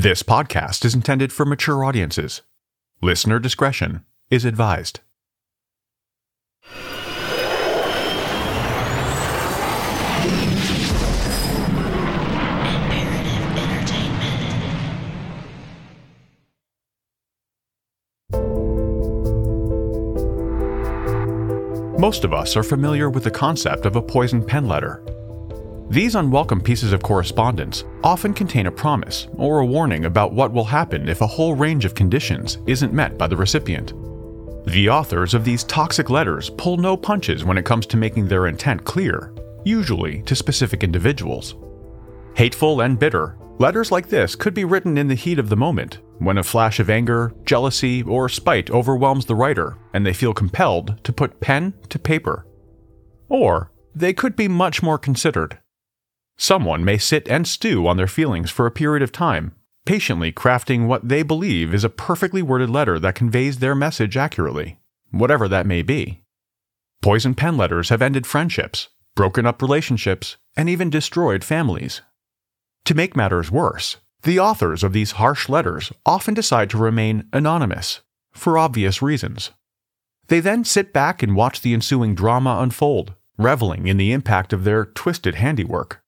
This podcast is intended for mature audiences. Listener discretion is advised. Most of us are familiar with the concept of a poison pen letter. These unwelcome pieces of correspondence often contain a promise or a warning about what will happen if a whole range of conditions isn't met by the recipient. The authors of these toxic letters pull no punches when it comes to making their intent clear, usually to specific individuals. Hateful and bitter, letters like this could be written in the heat of the moment, when a flash of anger, jealousy, or spite overwhelms the writer and they feel compelled to put pen to paper. Or they could be much more considered. Someone may sit and stew on their feelings for a period of time, patiently crafting what they believe is a perfectly worded letter that conveys their message accurately, whatever that may be. Poison pen letters have ended friendships, broken up relationships, and even destroyed families. To make matters worse, the authors of these harsh letters often decide to remain anonymous, for obvious reasons. They then sit back and watch the ensuing drama unfold, reveling in the impact of their twisted handiwork.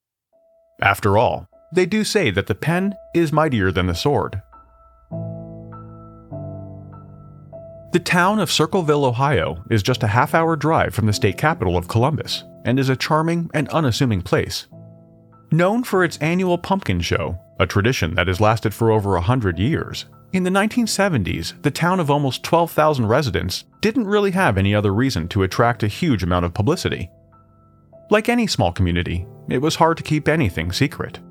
After all, they do say that the pen is mightier than the sword. The town of Circleville, Ohio is just a half hour drive from the state capital of Columbus and is a charming and unassuming place. Known for its annual pumpkin show, a tradition that has lasted for over a hundred years, in the 1970s, the town of almost 12,000 residents didn't really have any other reason to attract a huge amount of publicity. Like any small community, it was hard to keep anything secret.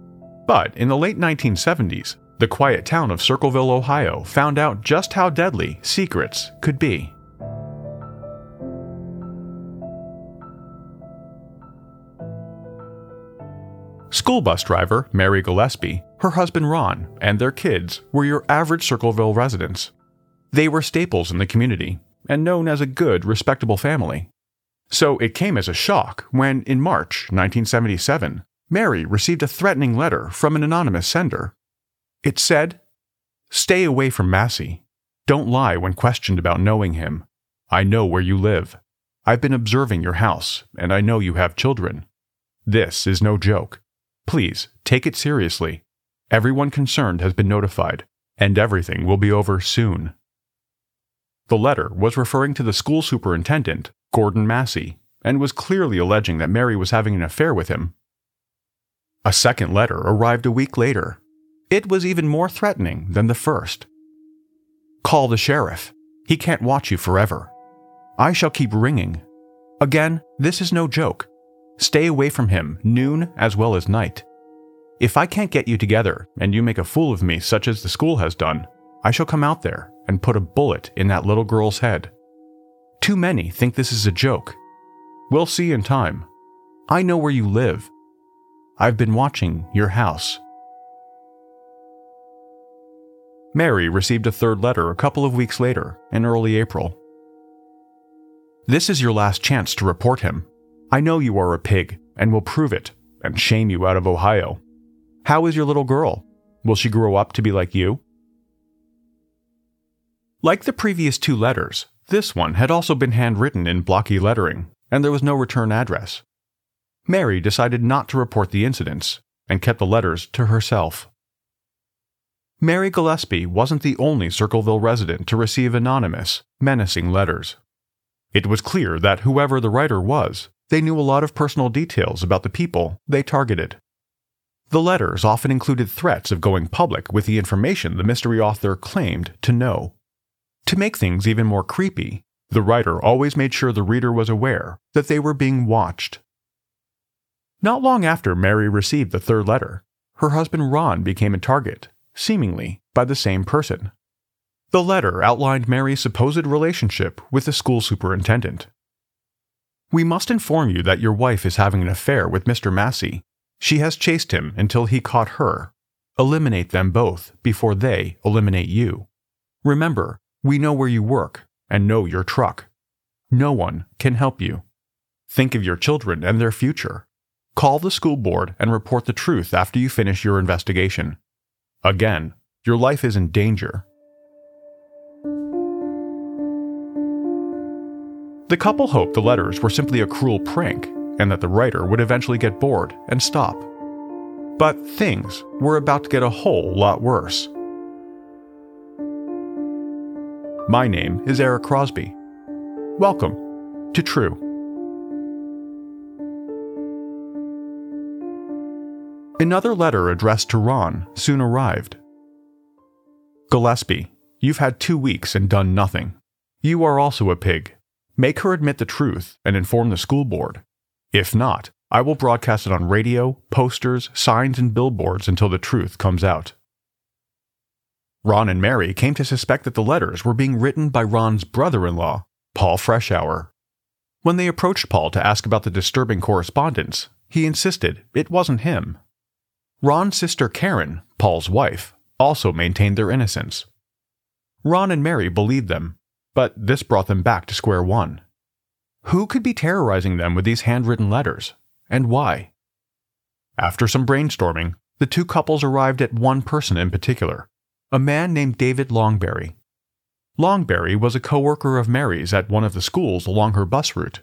But in the late 1970s, the quiet town of Circleville, Ohio found out just how deadly secrets could be. School bus driver Mary Gillespie, her husband Ron, and their kids were your average Circleville residents. They were staples in the community and known as a good, respectable family. So it came as a shock when, in March 1977, Mary received a threatening letter from an anonymous sender. It said, Stay away from Massie. Don't lie when questioned about knowing him. I know where you live. I've been observing your house, and I know you have children. This is no joke. Please take it seriously. Everyone concerned has been notified, and everything will be over soon. The letter was referring to the school superintendent, Gordon Massie, and was clearly alleging that Mary was having an affair with him. A second letter arrived a week later. It was even more threatening than the first. Call the sheriff. He can't watch you forever. I shall keep ringing. Again, this is no joke. Stay away from him noon as well as night. If I can't get you together and you make a fool of me such as the school has done, I shall come out there and put a bullet in that little girl's head. Too many think this is a joke. We'll see in time. I know where you live. I've been watching your house. Mary received a third letter a couple of weeks later, in early April. This is your last chance to report him. I know you are a pig, and will prove it, and shame you out of Ohio. How is your little girl? Will she grow up to be like you? Like the previous two letters, this one had also been handwritten in blocky lettering, and there was no return address. Mary decided not to report the incidents and kept the letters to herself. Mary Gillespie wasn't the only Circleville resident to receive anonymous, menacing letters. It was clear that whoever the writer was, they knew a lot of personal details about the people they targeted. The letters often included threats of going public with the information the mystery author claimed to know. To make things even more creepy, the writer always made sure the reader was aware that they were being watched. Not long after Mary received the third letter, her husband Ron became a target, seemingly by the same person. The letter outlined Mary's supposed relationship with the school superintendent. We must inform you that your wife is having an affair with Mr. Massie. She has chased him until he caught her. Eliminate them both before they eliminate you. Remember, we know where you work and know your truck. No one can help you. Think of your children and their future. Call the school board and report the truth after you finish your investigation. Again, Your life is in danger. The couple hoped the letters were simply a cruel prank and that the writer would eventually get bored and stop. But things were about to get a whole lot worse. My name is Eric Crosby. Welcome to True. Another letter addressed to Ron soon arrived. Gillespie, you've had two weeks and done nothing. You are also a pig. Make her admit the truth and inform the school board. If not, I will broadcast it on radio, posters, signs, and billboards until the truth comes out. Ron and Mary came to suspect that the letters were being written by Ron's brother in law, Paul Freshour. When they approached Paul to ask about the disturbing correspondence, he insisted it wasn't him. Ron's sister Karen, Paul's wife, also maintained their innocence. Ron and Mary believed them but this brought them back to square one. Who could be terrorizing them with these handwritten letters, and why? After some brainstorming, the two couples arrived at one person in particular, a man named David Longberry. Longberry was a co-worker of Mary's at one of the schools along her bus route.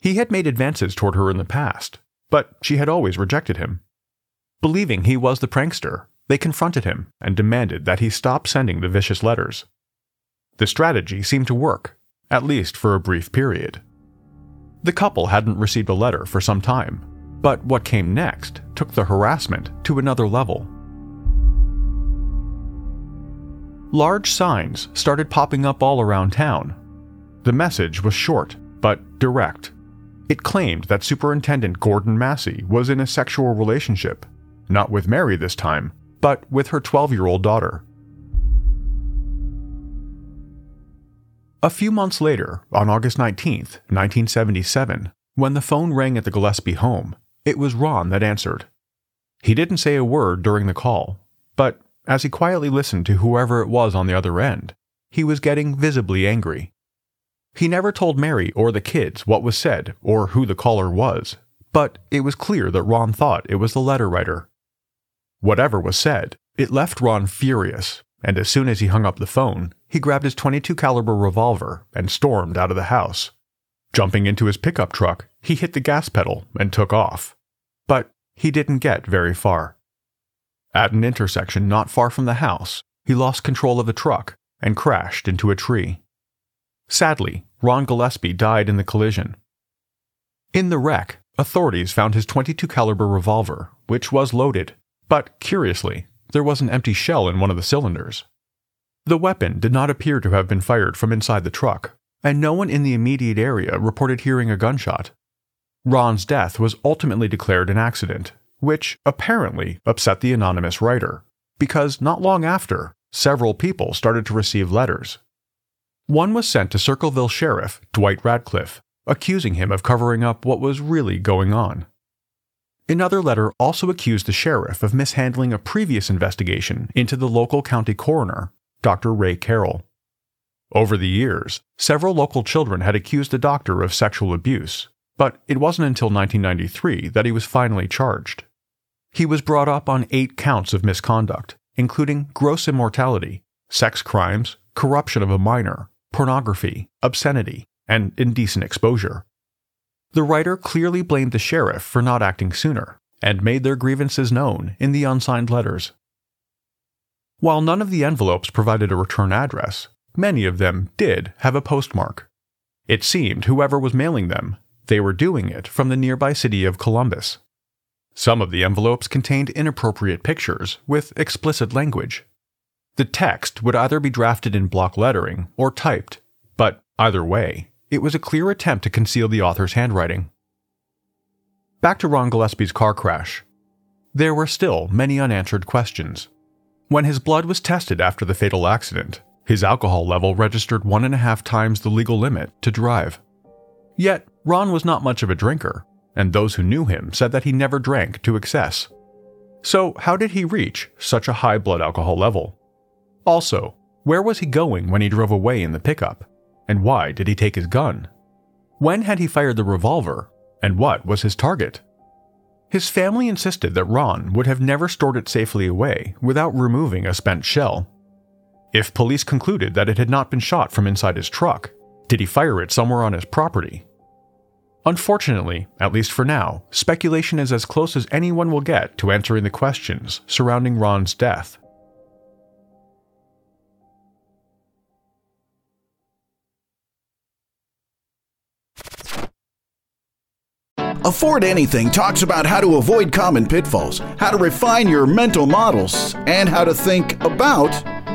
He had made advances toward her in the past, but she had always rejected him. Believing he was the prankster, they confronted him and demanded that he stop sending the vicious letters. The strategy seemed to work, at least for a brief period. The couple hadn't received a letter for some time, but what came next took the harassment to another level. Large signs started popping up all around town. The message was short, but direct. It claimed that Superintendent Gordon Massie was in a sexual relationship, not with Mary this time, but with her 12 year old daughter. A few months later, on August 19, 1977, when the phone rang at the Gillespie home, it was Ron that answered. He didn't say a word during the call, but as he quietly listened to whoever it was on the other end, he was getting visibly angry. He never told Mary or the kids what was said or who the caller was, but it was clear that Ron thought it was the letter writer. Whatever was said, it left Ron furious, and as soon as he hung up the phone, he grabbed his 22 caliber revolver and stormed out of the house. Jumping into his pickup truck, he hit the gas pedal and took off. But he didn't get very far. At an intersection not far from the house, he lost control of the truck and crashed into a tree. Sadly, Ron Gillespie died in the collision. In the wreck, authorities found his 22 caliber revolver, which was loaded, but curiously, there was an empty shell in one of the cylinders. The weapon did not appear to have been fired from inside the truck, and no one in the immediate area reported hearing a gunshot. Ron's death was ultimately declared an accident, which apparently upset the anonymous writer, because not long after, several people started to receive letters. One was sent to Circleville Sheriff Dwight Radcliff, accusing him of covering up what was really going on. Another letter also accused the sheriff of mishandling a previous investigation into the local county coroner Dr. Ray Carroll. Over the years, several local children had accused the doctor of sexual abuse, but it wasn't until 1993 that he was finally charged. He was brought up on eight counts of misconduct, including gross immortality, sex crimes, corruption of a minor, pornography, obscenity, and indecent exposure. The writer clearly blamed the sheriff for not acting sooner, and made their grievances known in the unsigned letters. While none of the envelopes provided a return address, many of them did have a postmark. It seemed whoever was mailing them, they were doing it from the nearby city of Columbus. Some of the envelopes contained inappropriate pictures with explicit language. The text would either be drafted in block lettering or typed, but either way, it was a clear attempt to conceal the author's handwriting. Back to Ron Gillespie's car crash. There were still many unanswered questions. When his blood was tested after the fatal accident, his alcohol level registered one and a half times the legal limit to drive. Yet, Ron was not much of a drinker, and those who knew him said that he never drank to excess. So, how did he reach such a high blood alcohol level? Also, where was he going when he drove away in the pickup? And why did he take his gun? When had he fired the revolver? And what was his target? His family insisted that Ron would have never stored it safely away without removing a spent shell. If police concluded that it had not been shot from inside his truck, did he fire it somewhere on his property? Unfortunately, at least for now, speculation is as close as anyone will get to answering the questions surrounding Ron's death. Afford Anything talks about how to avoid common pitfalls, how to refine your mental models, and how to think about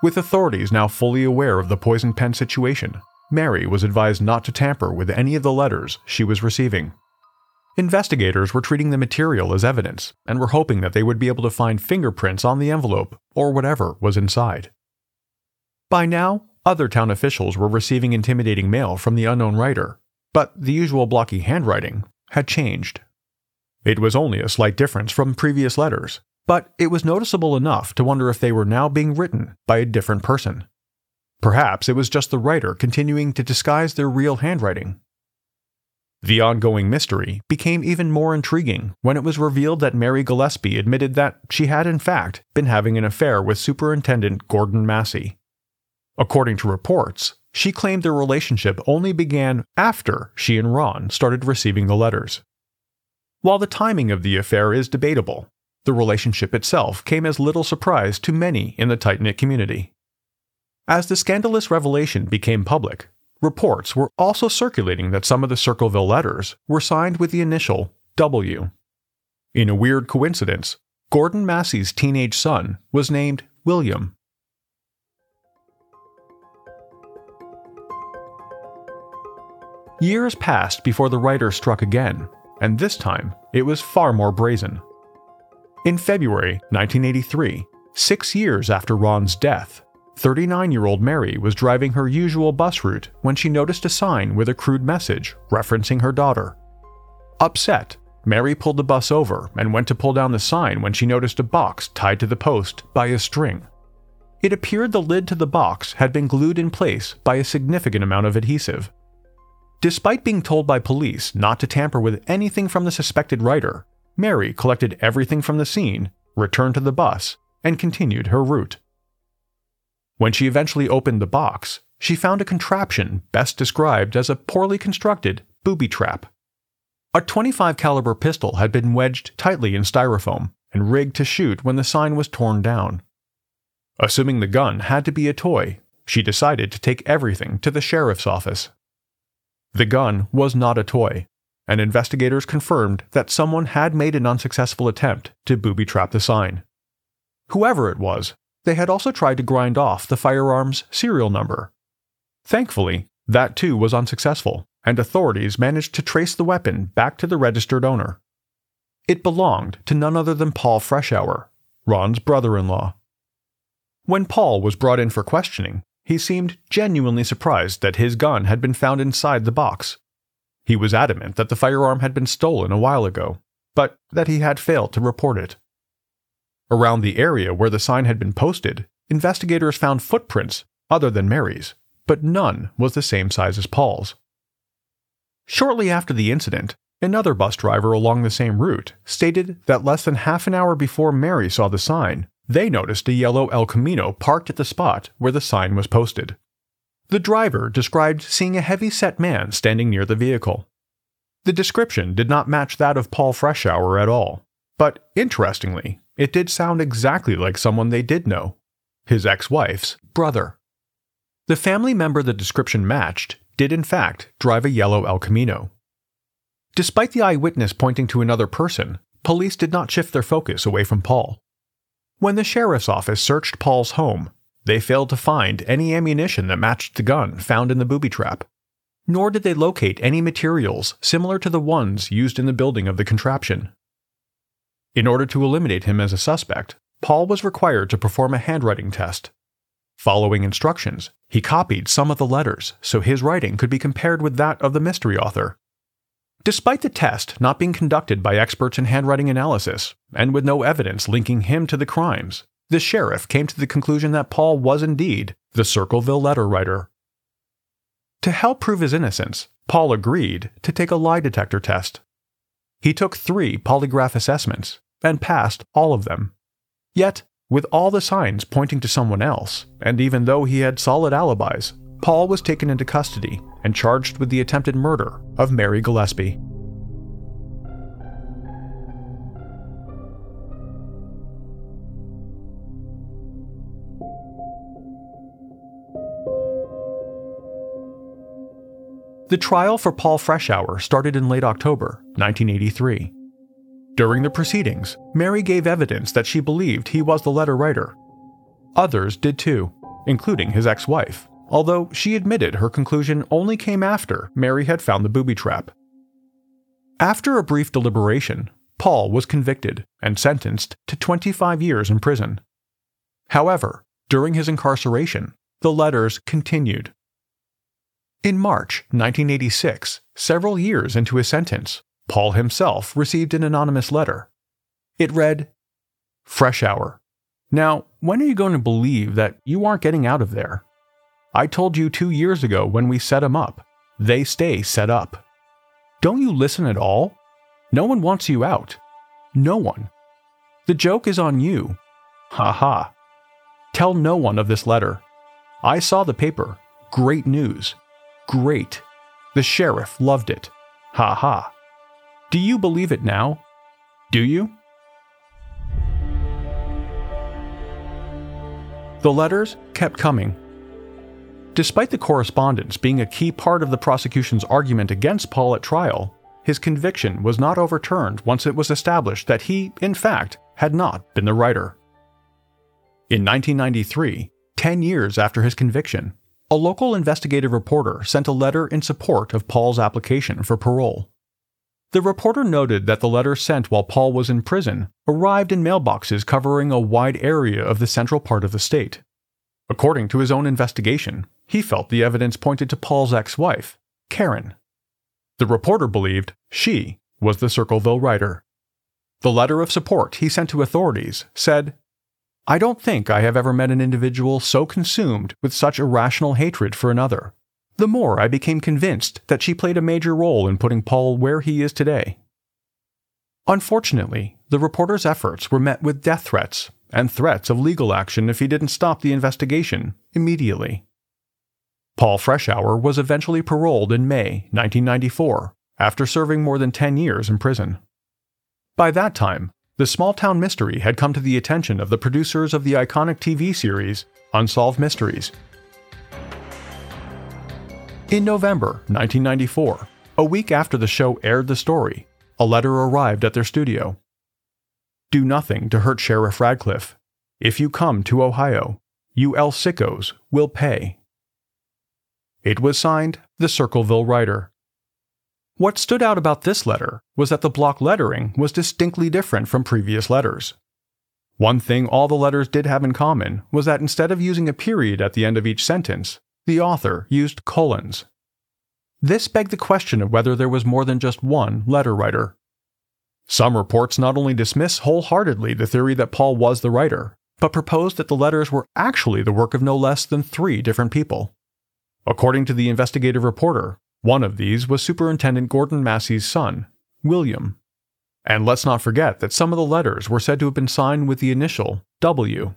With authorities now fully aware of the poison pen situation, Mary was advised not to tamper with any of the letters she was receiving. Investigators were treating the material as evidence and were hoping that they would be able to find fingerprints on the envelope or whatever was inside. By now, other town officials were receiving intimidating mail from the unknown writer, but the usual blocky handwriting had changed. It was only a slight difference from previous letters, but it was noticeable enough to wonder if they were now being written by a different person. Perhaps it was just the writer continuing to disguise their real handwriting. The ongoing mystery became even more intriguing when it was revealed that Mary Gillespie admitted that she had, in fact, been having an affair with Superintendent Gordon Massie. According to reports, she claimed their relationship only began after she and Ron started receiving the letters. While the timing of the affair is debatable, the relationship itself came as little surprise to many in the tight knit community. As the scandalous revelation became public, reports were also circulating that some of the Circleville letters were signed with the initial W. In a weird coincidence, Gordon Massie's teenage son was named William. Years passed before the writer struck again, and this time it was far more brazen. In February 1983, six years after Ron's death, 39 year old Mary was driving her usual bus route when she noticed a sign with a crude message referencing her daughter. Upset, Mary pulled the bus over and went to pull down the sign when she noticed a box tied to the post by a string. It appeared the lid to the box had been glued in place by a significant amount of adhesive. Despite being told by police not to tamper with anything from the suspected writer, Mary collected everything from the scene, returned to the bus, and continued her route. When she eventually opened the box, she found a contraption best described as a poorly constructed booby trap. A 25 caliber pistol had been wedged tightly in styrofoam and rigged to shoot when the sign was torn down. Assuming the gun had to be a toy, she decided to take everything to the sheriff's office. The gun was not a toy, and investigators confirmed that someone had made an unsuccessful attempt to booby trap the sign. Whoever it was, they had also tried to grind off the firearm's serial number. Thankfully, that too was unsuccessful, and authorities managed to trace the weapon back to the registered owner. It belonged to none other than Paul Freshour, Ron's brother in law. When Paul was brought in for questioning, he seemed genuinely surprised that his gun had been found inside the box. He was adamant that the firearm had been stolen a while ago, but that he had failed to report it. Around the area where the sign had been posted, investigators found footprints other than Mary's, but none was the same size as Paul's. Shortly after the incident, another bus driver along the same route stated that less than half an hour before Mary saw the sign, they noticed a yellow El Camino parked at the spot where the sign was posted. The driver described seeing a heavy set man standing near the vehicle. The description did not match that of Paul Freshour at all, but interestingly, it did sound exactly like someone they did know his ex wife's brother. The family member the description matched did, in fact, drive a yellow El Camino. Despite the eyewitness pointing to another person, police did not shift their focus away from Paul. When the sheriff's office searched Paul's home, they failed to find any ammunition that matched the gun found in the booby trap, nor did they locate any materials similar to the ones used in the building of the contraption. In order to eliminate him as a suspect, Paul was required to perform a handwriting test. Following instructions, he copied some of the letters so his writing could be compared with that of the mystery author. Despite the test not being conducted by experts in handwriting analysis, and with no evidence linking him to the crimes, the sheriff came to the conclusion that Paul was indeed the Circleville letter writer. To help prove his innocence, Paul agreed to take a lie detector test. He took three polygraph assessments and passed all of them. Yet, with all the signs pointing to someone else, and even though he had solid alibis, Paul was taken into custody and charged with the attempted murder of Mary Gillespie. The trial for Paul Freshour started in late October 1983. During the proceedings, Mary gave evidence that she believed he was the letter writer. Others did too, including his ex wife, although she admitted her conclusion only came after Mary had found the booby trap. After a brief deliberation, Paul was convicted and sentenced to 25 years in prison. However, during his incarceration, the letters continued in March 1986, several years into his sentence, Paul himself received an anonymous letter. It read, Freshour. Now, when are you going to believe that you aren't getting out of there? I told you two years ago when we set 'em up. They stay set up. Don't you listen at all? No one wants you out. No one. The joke is on you. Ha ha. Tell no one of this letter. I saw the paper. Great news. Great. The sheriff loved it. Ha ha. Do you believe it now? Do you? The letters kept coming. Despite the correspondence being a key part of the prosecution's argument against Paul at trial, his conviction was not overturned once it was established that he, in fact, had not been the writer. In 1993, 10 years after his conviction, a local investigative reporter sent a letter in support of Paul's application for parole. The reporter noted that the letter sent while Paul was in prison arrived in mailboxes covering a wide area of the central part of the state. According to his own investigation, he felt the evidence pointed to Paul's ex wife, Karen. The reporter believed she was the Circleville writer. The letter of support he sent to authorities said I don't think I have ever met an individual so consumed with such irrational hatred for another. The more I became convinced that she played a major role in putting Paul where he is today. Unfortunately, the reporter's efforts were met with death threats and threats of legal action if he didn't stop the investigation immediately. Paul Freshour was eventually paroled in May 1994 after serving more than 10 years in prison. By that time, the small town mystery had come to the attention of the producers of the iconic TV series Unsolved Mysteries. In November 1994, a week after the show aired the story, a letter arrived at their studio. Do nothing to hurt Sheriff Radcliff. If you come to Ohio, you El Sickos will pay. It was signed the Circleville Writer. What stood out about this letter was that the block lettering was distinctly different from previous letters. One thing all the letters did have in common was that instead of using a period at the end of each sentence, the author used colons. This begged the question of whether there was more than just one letter writer. Some reports not only dismiss wholeheartedly the theory that Paul was the writer, but proposed that the letters were actually the work of no less than three different people. According to the investigative reporter, one of these was Superintendent Gordon Massie's son, William. And let's not forget that some of the letters were said to have been signed with the initial W.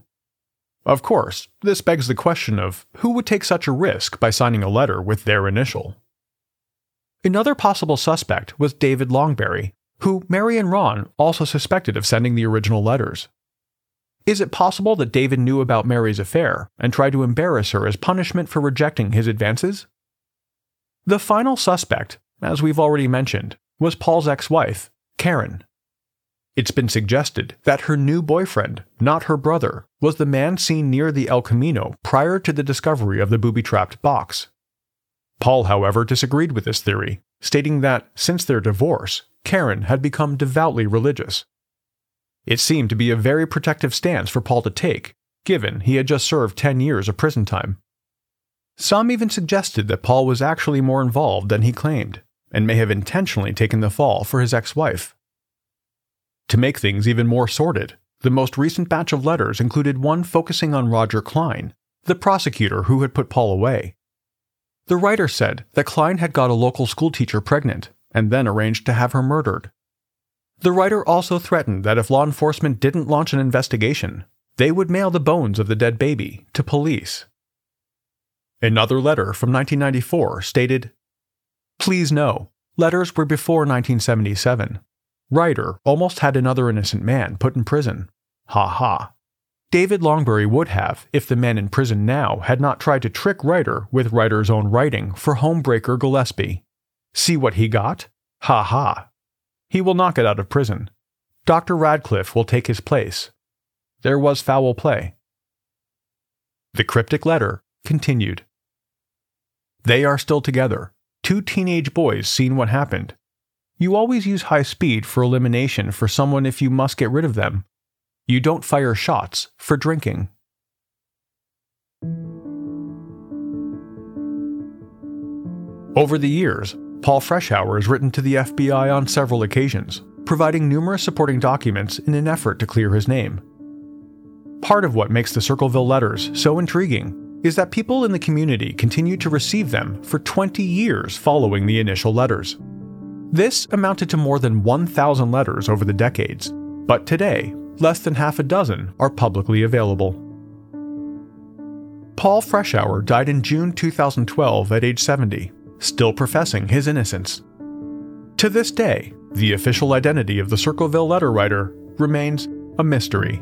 Of course, this begs the question of who would take such a risk by signing a letter with their initial? Another possible suspect was David Longberry, who Mary and Ron also suspected of sending the original letters. Is it possible that David knew about Mary's affair and tried to embarrass her as punishment for rejecting his advances? The final suspect, as we've already mentioned, was Paul's ex wife, Karen. It's been suggested that her new boyfriend, not her brother, was the man seen near the El Camino prior to the discovery of the booby trapped box. Paul, however, disagreed with this theory, stating that since their divorce, Karen had become devoutly religious. It seemed to be a very protective stance for Paul to take, given he had just served 10 years of prison time. Some even suggested that Paul was actually more involved than he claimed, and may have intentionally taken the fall for his ex wife. To make things even more sordid, the most recent batch of letters included one focusing on Roger Kline, the prosecutor who had put Paul away. The writer said that Kline had got a local schoolteacher pregnant and then arranged to have her murdered. The writer also threatened that if law enforcement didn't launch an investigation, they would mail the bones of the dead baby to police. Another letter from 1994 stated Please know, letters were before 1977. Writer almost had another innocent man put in prison. Ha ha. David Longberry would have if the men in prison now had not tried to trick Writer with Writer's own writing for homebreaker Gillespie. See what he got? Ha ha. He will not get out of prison. Dr. Radcliff will take his place. There was foul play. The cryptic letter continued. They are still together. Two teenage boys seen what happened. You always use high speed for elimination for someone if you must get rid of them. You don't fire shots for drinking. Over the years, Paul Freshour has written to the FBI on several occasions, providing numerous supporting documents in an effort to clear his name. Part of what makes the Circleville letters so intriguing is that people in the community continued to receive them for 20 years following the initial letters. This amounted to more than 1,000 letters over the decades, but today, less than half a dozen are publicly available. Paul Freshour died in June 2012 at age 70, still professing his innocence. To this day, the official identity of the Circleville letter writer remains a mystery.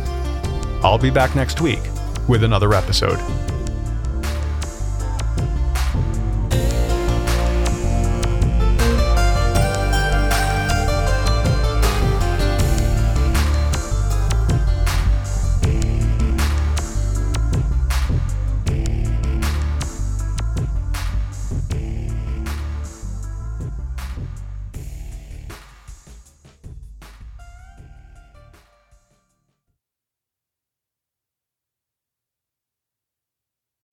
I'll be back next week with another episode.